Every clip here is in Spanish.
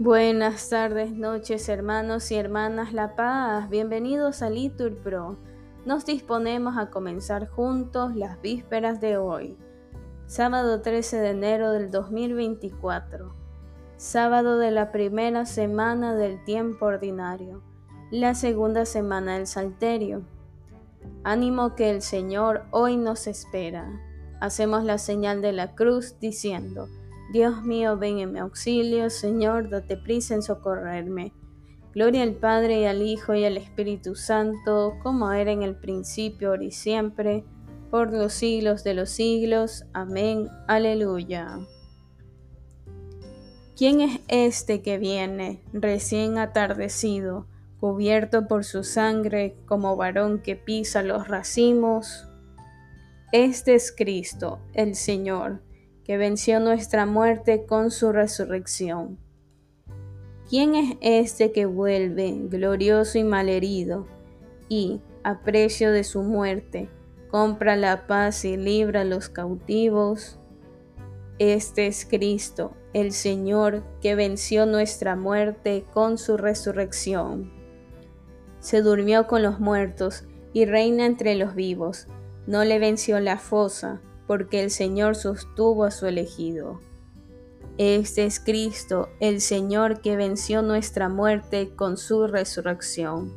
Buenas tardes, noches, hermanos y hermanas La Paz. Bienvenidos a Litur Pro. Nos disponemos a comenzar juntos las vísperas de hoy, sábado 13 de enero del 2024, sábado de la primera semana del tiempo ordinario, la segunda semana del Salterio. Ánimo que el Señor hoy nos espera. Hacemos la señal de la cruz diciendo, Dios mío, ven en mi auxilio, Señor, date prisa en socorrerme. Gloria al Padre y al Hijo y al Espíritu Santo, como era en el principio, ahora y siempre, por los siglos de los siglos. Amén. Aleluya. ¿Quién es este que viene, recién atardecido, cubierto por su sangre, como varón que pisa los racimos? Este es Cristo, el Señor que venció nuestra muerte con su resurrección. ¿Quién es este que vuelve glorioso y malherido y, a precio de su muerte, compra la paz y libra a los cautivos? Este es Cristo, el Señor, que venció nuestra muerte con su resurrección. Se durmió con los muertos y reina entre los vivos. No le venció la fosa porque el Señor sostuvo a su elegido. Este es Cristo, el Señor que venció nuestra muerte con su resurrección.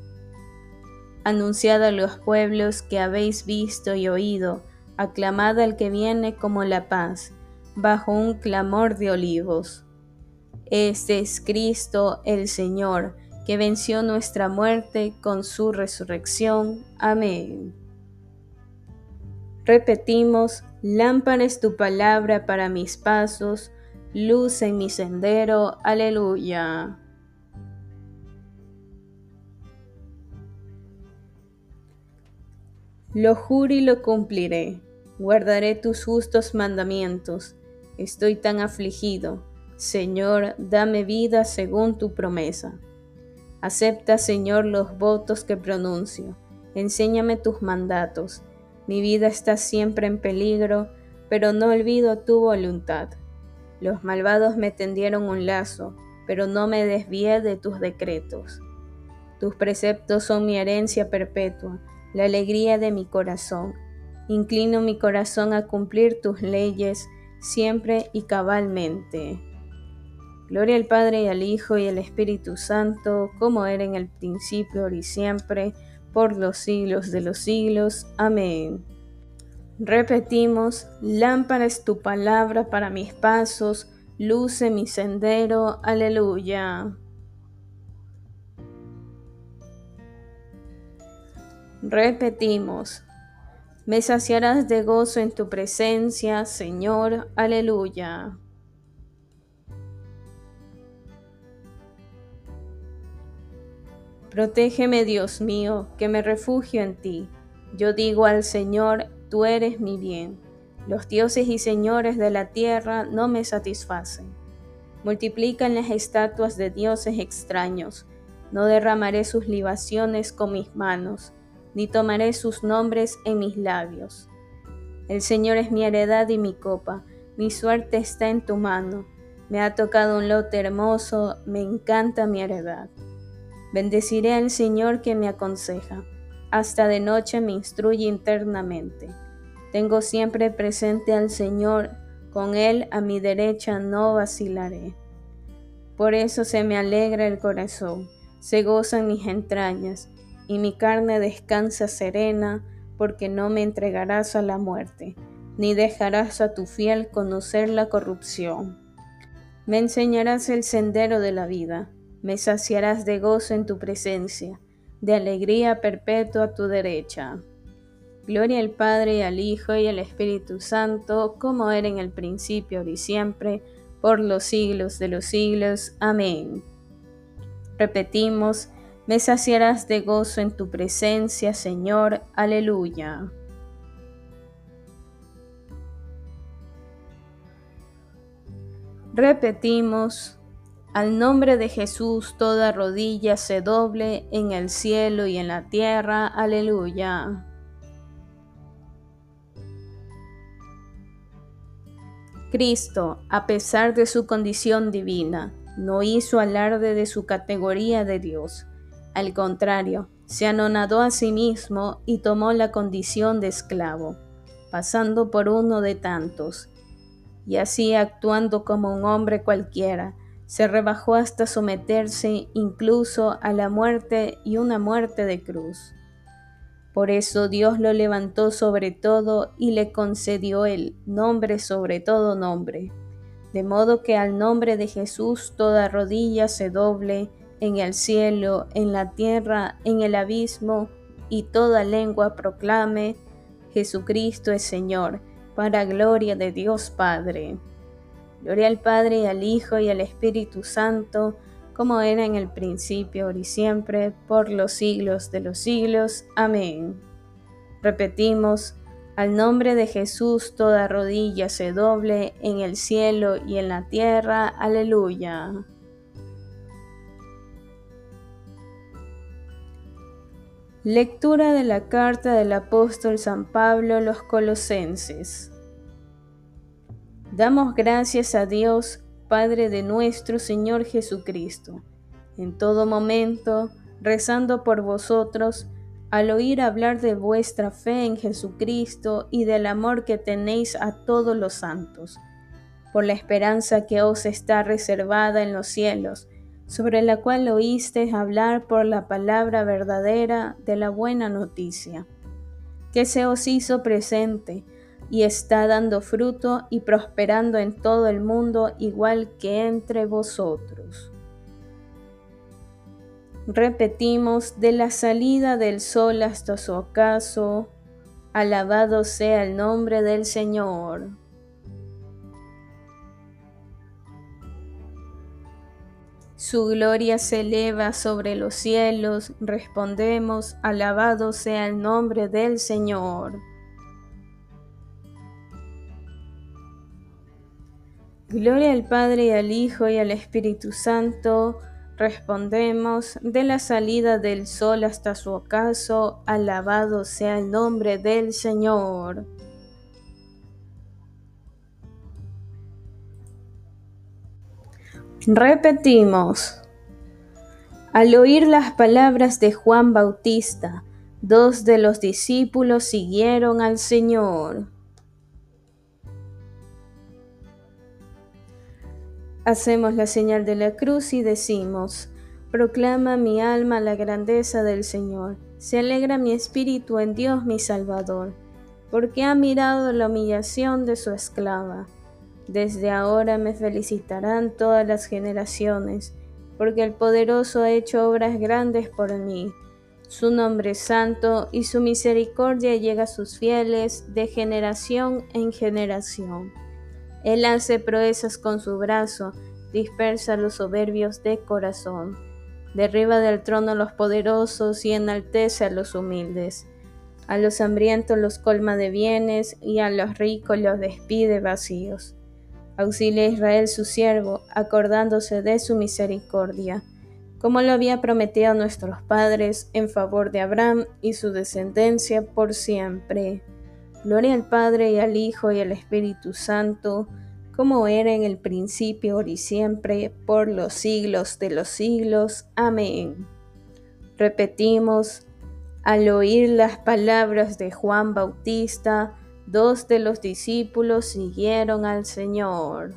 Anunciad a los pueblos que habéis visto y oído, aclamad al que viene como la paz, bajo un clamor de olivos. Este es Cristo el Señor, que venció nuestra muerte con su resurrección. Amén. Repetimos, lámpara es tu palabra para mis pasos, luz en mi sendero, aleluya. Lo juro y lo cumpliré, guardaré tus justos mandamientos. Estoy tan afligido. Señor, dame vida según tu promesa. Acepta, Señor, los votos que pronuncio. Enséñame tus mandatos mi vida está siempre en peligro, pero no olvido tu voluntad. Los malvados me tendieron un lazo, pero no me desvié de tus decretos. Tus preceptos son mi herencia perpetua, la alegría de mi corazón. Inclino mi corazón a cumplir tus leyes siempre y cabalmente. Gloria al Padre y al Hijo y al Espíritu Santo, como era en el principio, ahora y siempre, por los siglos de los siglos. Amén. Repetimos, lámpara es tu palabra para mis pasos, luce mi sendero. Aleluya. Repetimos, me saciarás de gozo en tu presencia, Señor. Aleluya. Protégeme, Dios mío, que me refugio en ti. Yo digo al Señor, tú eres mi bien. Los dioses y señores de la tierra no me satisfacen. Multiplican las estatuas de dioses extraños. No derramaré sus libaciones con mis manos, ni tomaré sus nombres en mis labios. El Señor es mi heredad y mi copa, mi suerte está en tu mano. Me ha tocado un lote hermoso, me encanta mi heredad. Bendeciré al Señor que me aconseja. Hasta de noche me instruye internamente. Tengo siempre presente al Señor, con Él a mi derecha no vacilaré. Por eso se me alegra el corazón, se gozan mis entrañas, y mi carne descansa serena, porque no me entregarás a la muerte, ni dejarás a tu fiel conocer la corrupción. Me enseñarás el sendero de la vida me saciarás de gozo en tu presencia, de alegría perpetua a tu derecha. Gloria al Padre, al Hijo y al Espíritu Santo, como era en el principio, ahora y siempre, por los siglos de los siglos. Amén. Repetimos, me saciarás de gozo en tu presencia, Señor. Aleluya. Repetimos, al nombre de Jesús toda rodilla se doble en el cielo y en la tierra. Aleluya. Cristo, a pesar de su condición divina, no hizo alarde de su categoría de Dios. Al contrario, se anonadó a sí mismo y tomó la condición de esclavo, pasando por uno de tantos. Y así, actuando como un hombre cualquiera, se rebajó hasta someterse incluso a la muerte y una muerte de cruz. Por eso Dios lo levantó sobre todo y le concedió el nombre sobre todo nombre de modo que al nombre de Jesús toda rodilla se doble en el cielo, en la tierra, en el abismo, y toda lengua proclame, Jesucristo es Señor, para gloria de Dios Padre. Gloria al Padre y al Hijo y al Espíritu Santo, como era en el principio, ahora y siempre, por los siglos de los siglos. Amén. Repetimos, al nombre de Jesús toda rodilla se doble en el cielo y en la tierra. Aleluya. Lectura de la carta del apóstol San Pablo a los colosenses. Damos gracias a Dios, Padre de nuestro Señor Jesucristo, en todo momento, rezando por vosotros, al oír hablar de vuestra fe en Jesucristo y del amor que tenéis a todos los santos, por la esperanza que os está reservada en los cielos, sobre la cual oísteis hablar por la palabra verdadera de la buena noticia, que se os hizo presente y está dando fruto y prosperando en todo el mundo igual que entre vosotros. Repetimos, de la salida del sol hasta su ocaso, alabado sea el nombre del Señor. Su gloria se eleva sobre los cielos, respondemos, alabado sea el nombre del Señor. Gloria al Padre y al Hijo y al Espíritu Santo, Respondemos, de la salida del sol hasta su ocaso, alabado sea el nombre del Señor. Repetimos, al oír las palabras de Juan Bautista, dos de los discípulos siguieron al Señor. Hacemos la señal de la cruz y decimos, Proclama mi alma la grandeza del Señor, se alegra mi espíritu en Dios mi Salvador, porque ha mirado la humillación de su esclava. Desde ahora me felicitarán todas las generaciones, porque el poderoso ha hecho obras grandes por mí. Su nombre es santo y su misericordia llega a sus fieles de generación en generación. Él hace proezas con su brazo, dispersa los soberbios de corazón, derriba del trono a los poderosos y enaltece a los humildes. A los hambrientos los colma de bienes y a los ricos los despide vacíos. Auxilia a Israel su siervo, acordándose de su misericordia, como lo había prometido a nuestros padres en favor de Abraham y su descendencia por siempre. Gloria al Padre y al Hijo y al Espíritu Santo, como era en el principio, y siempre, por los siglos de los siglos. Amén. Repetimos, al oír las palabras de Juan Bautista, dos de los discípulos siguieron al Señor.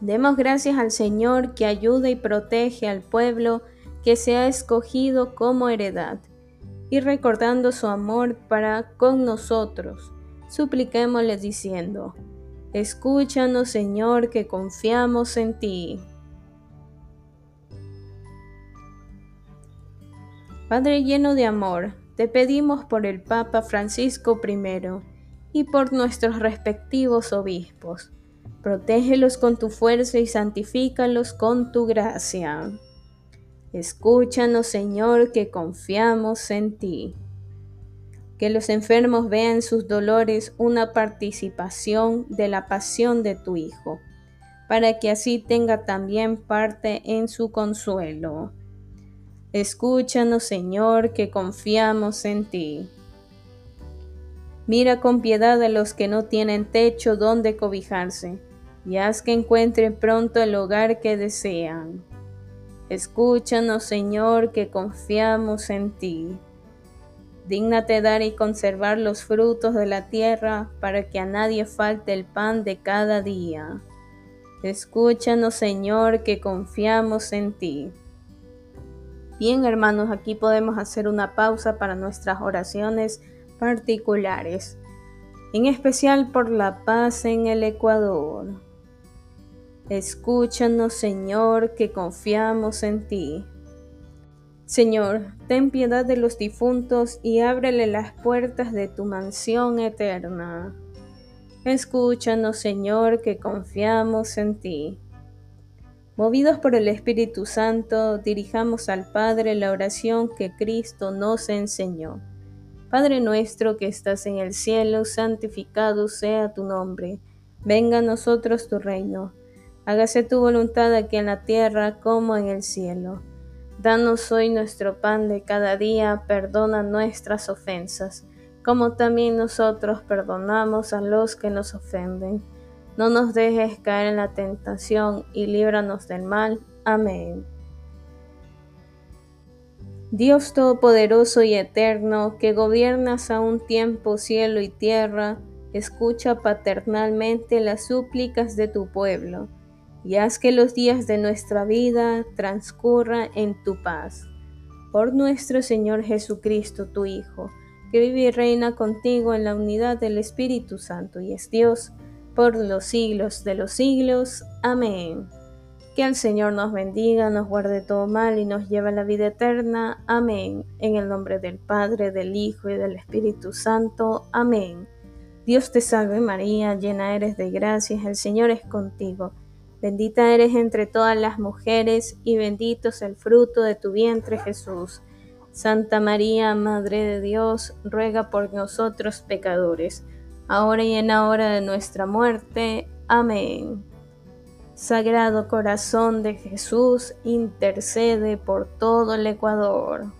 Demos gracias al Señor que ayuda y protege al pueblo que se ha escogido como heredad, y recordando su amor para con nosotros, supliquémosle diciendo, Escúchanos Señor, que confiamos en ti. Padre lleno de amor, te pedimos por el Papa Francisco I y por nuestros respectivos obispos. Protégelos con tu fuerza y santifícalos con tu gracia. Escúchanos, Señor, que confiamos en ti. Que los enfermos vean sus dolores una participación de la pasión de tu Hijo, para que así tenga también parte en su consuelo. Escúchanos, Señor, que confiamos en ti. Mira con piedad a los que no tienen techo donde cobijarse, y haz que encuentren pronto el hogar que desean. Escúchanos, Señor, que confiamos en ti. Dígnate dar y conservar los frutos de la tierra para que a nadie falte el pan de cada día. Escúchanos, Señor, que confiamos en ti. Bien, hermanos, aquí podemos hacer una pausa para nuestras oraciones particulares, en especial por la paz en el Ecuador. Escúchanos, Señor, que confiamos en ti. Señor, ten piedad de los difuntos y ábrele las puertas de tu mansión eterna. Escúchanos, Señor, que confiamos en ti. Movidos por el Espíritu Santo, dirijamos al Padre la oración que Cristo nos enseñó. Padre nuestro que estás en el cielo, santificado sea tu nombre. Venga a nosotros tu reino. Hágase tu voluntad aquí en la tierra como en el cielo. Danos hoy nuestro pan de cada día, perdona nuestras ofensas, como también nosotros perdonamos a los que nos ofenden. No nos dejes caer en la tentación y líbranos del mal. Amén. Dios Todopoderoso y Eterno, que gobiernas a un tiempo cielo y tierra, escucha paternalmente las súplicas de tu pueblo y haz que los días de nuestra vida transcurran en tu paz. Por nuestro Señor Jesucristo, tu Hijo, que vive y reina contigo en la unidad del Espíritu Santo y es Dios por los siglos de los siglos. Amén. Que el Señor nos bendiga, nos guarde todo mal y nos lleve a la vida eterna. Amén. En el nombre del Padre, del Hijo y del Espíritu Santo. Amén. Dios te salve María, llena eres de gracias, el Señor es contigo. Bendita eres entre todas las mujeres y bendito es el fruto de tu vientre Jesús. Santa María, Madre de Dios, ruega por nosotros pecadores, ahora y en la hora de nuestra muerte. Amén. Sagrado corazón de Jesús, intercede por todo el Ecuador.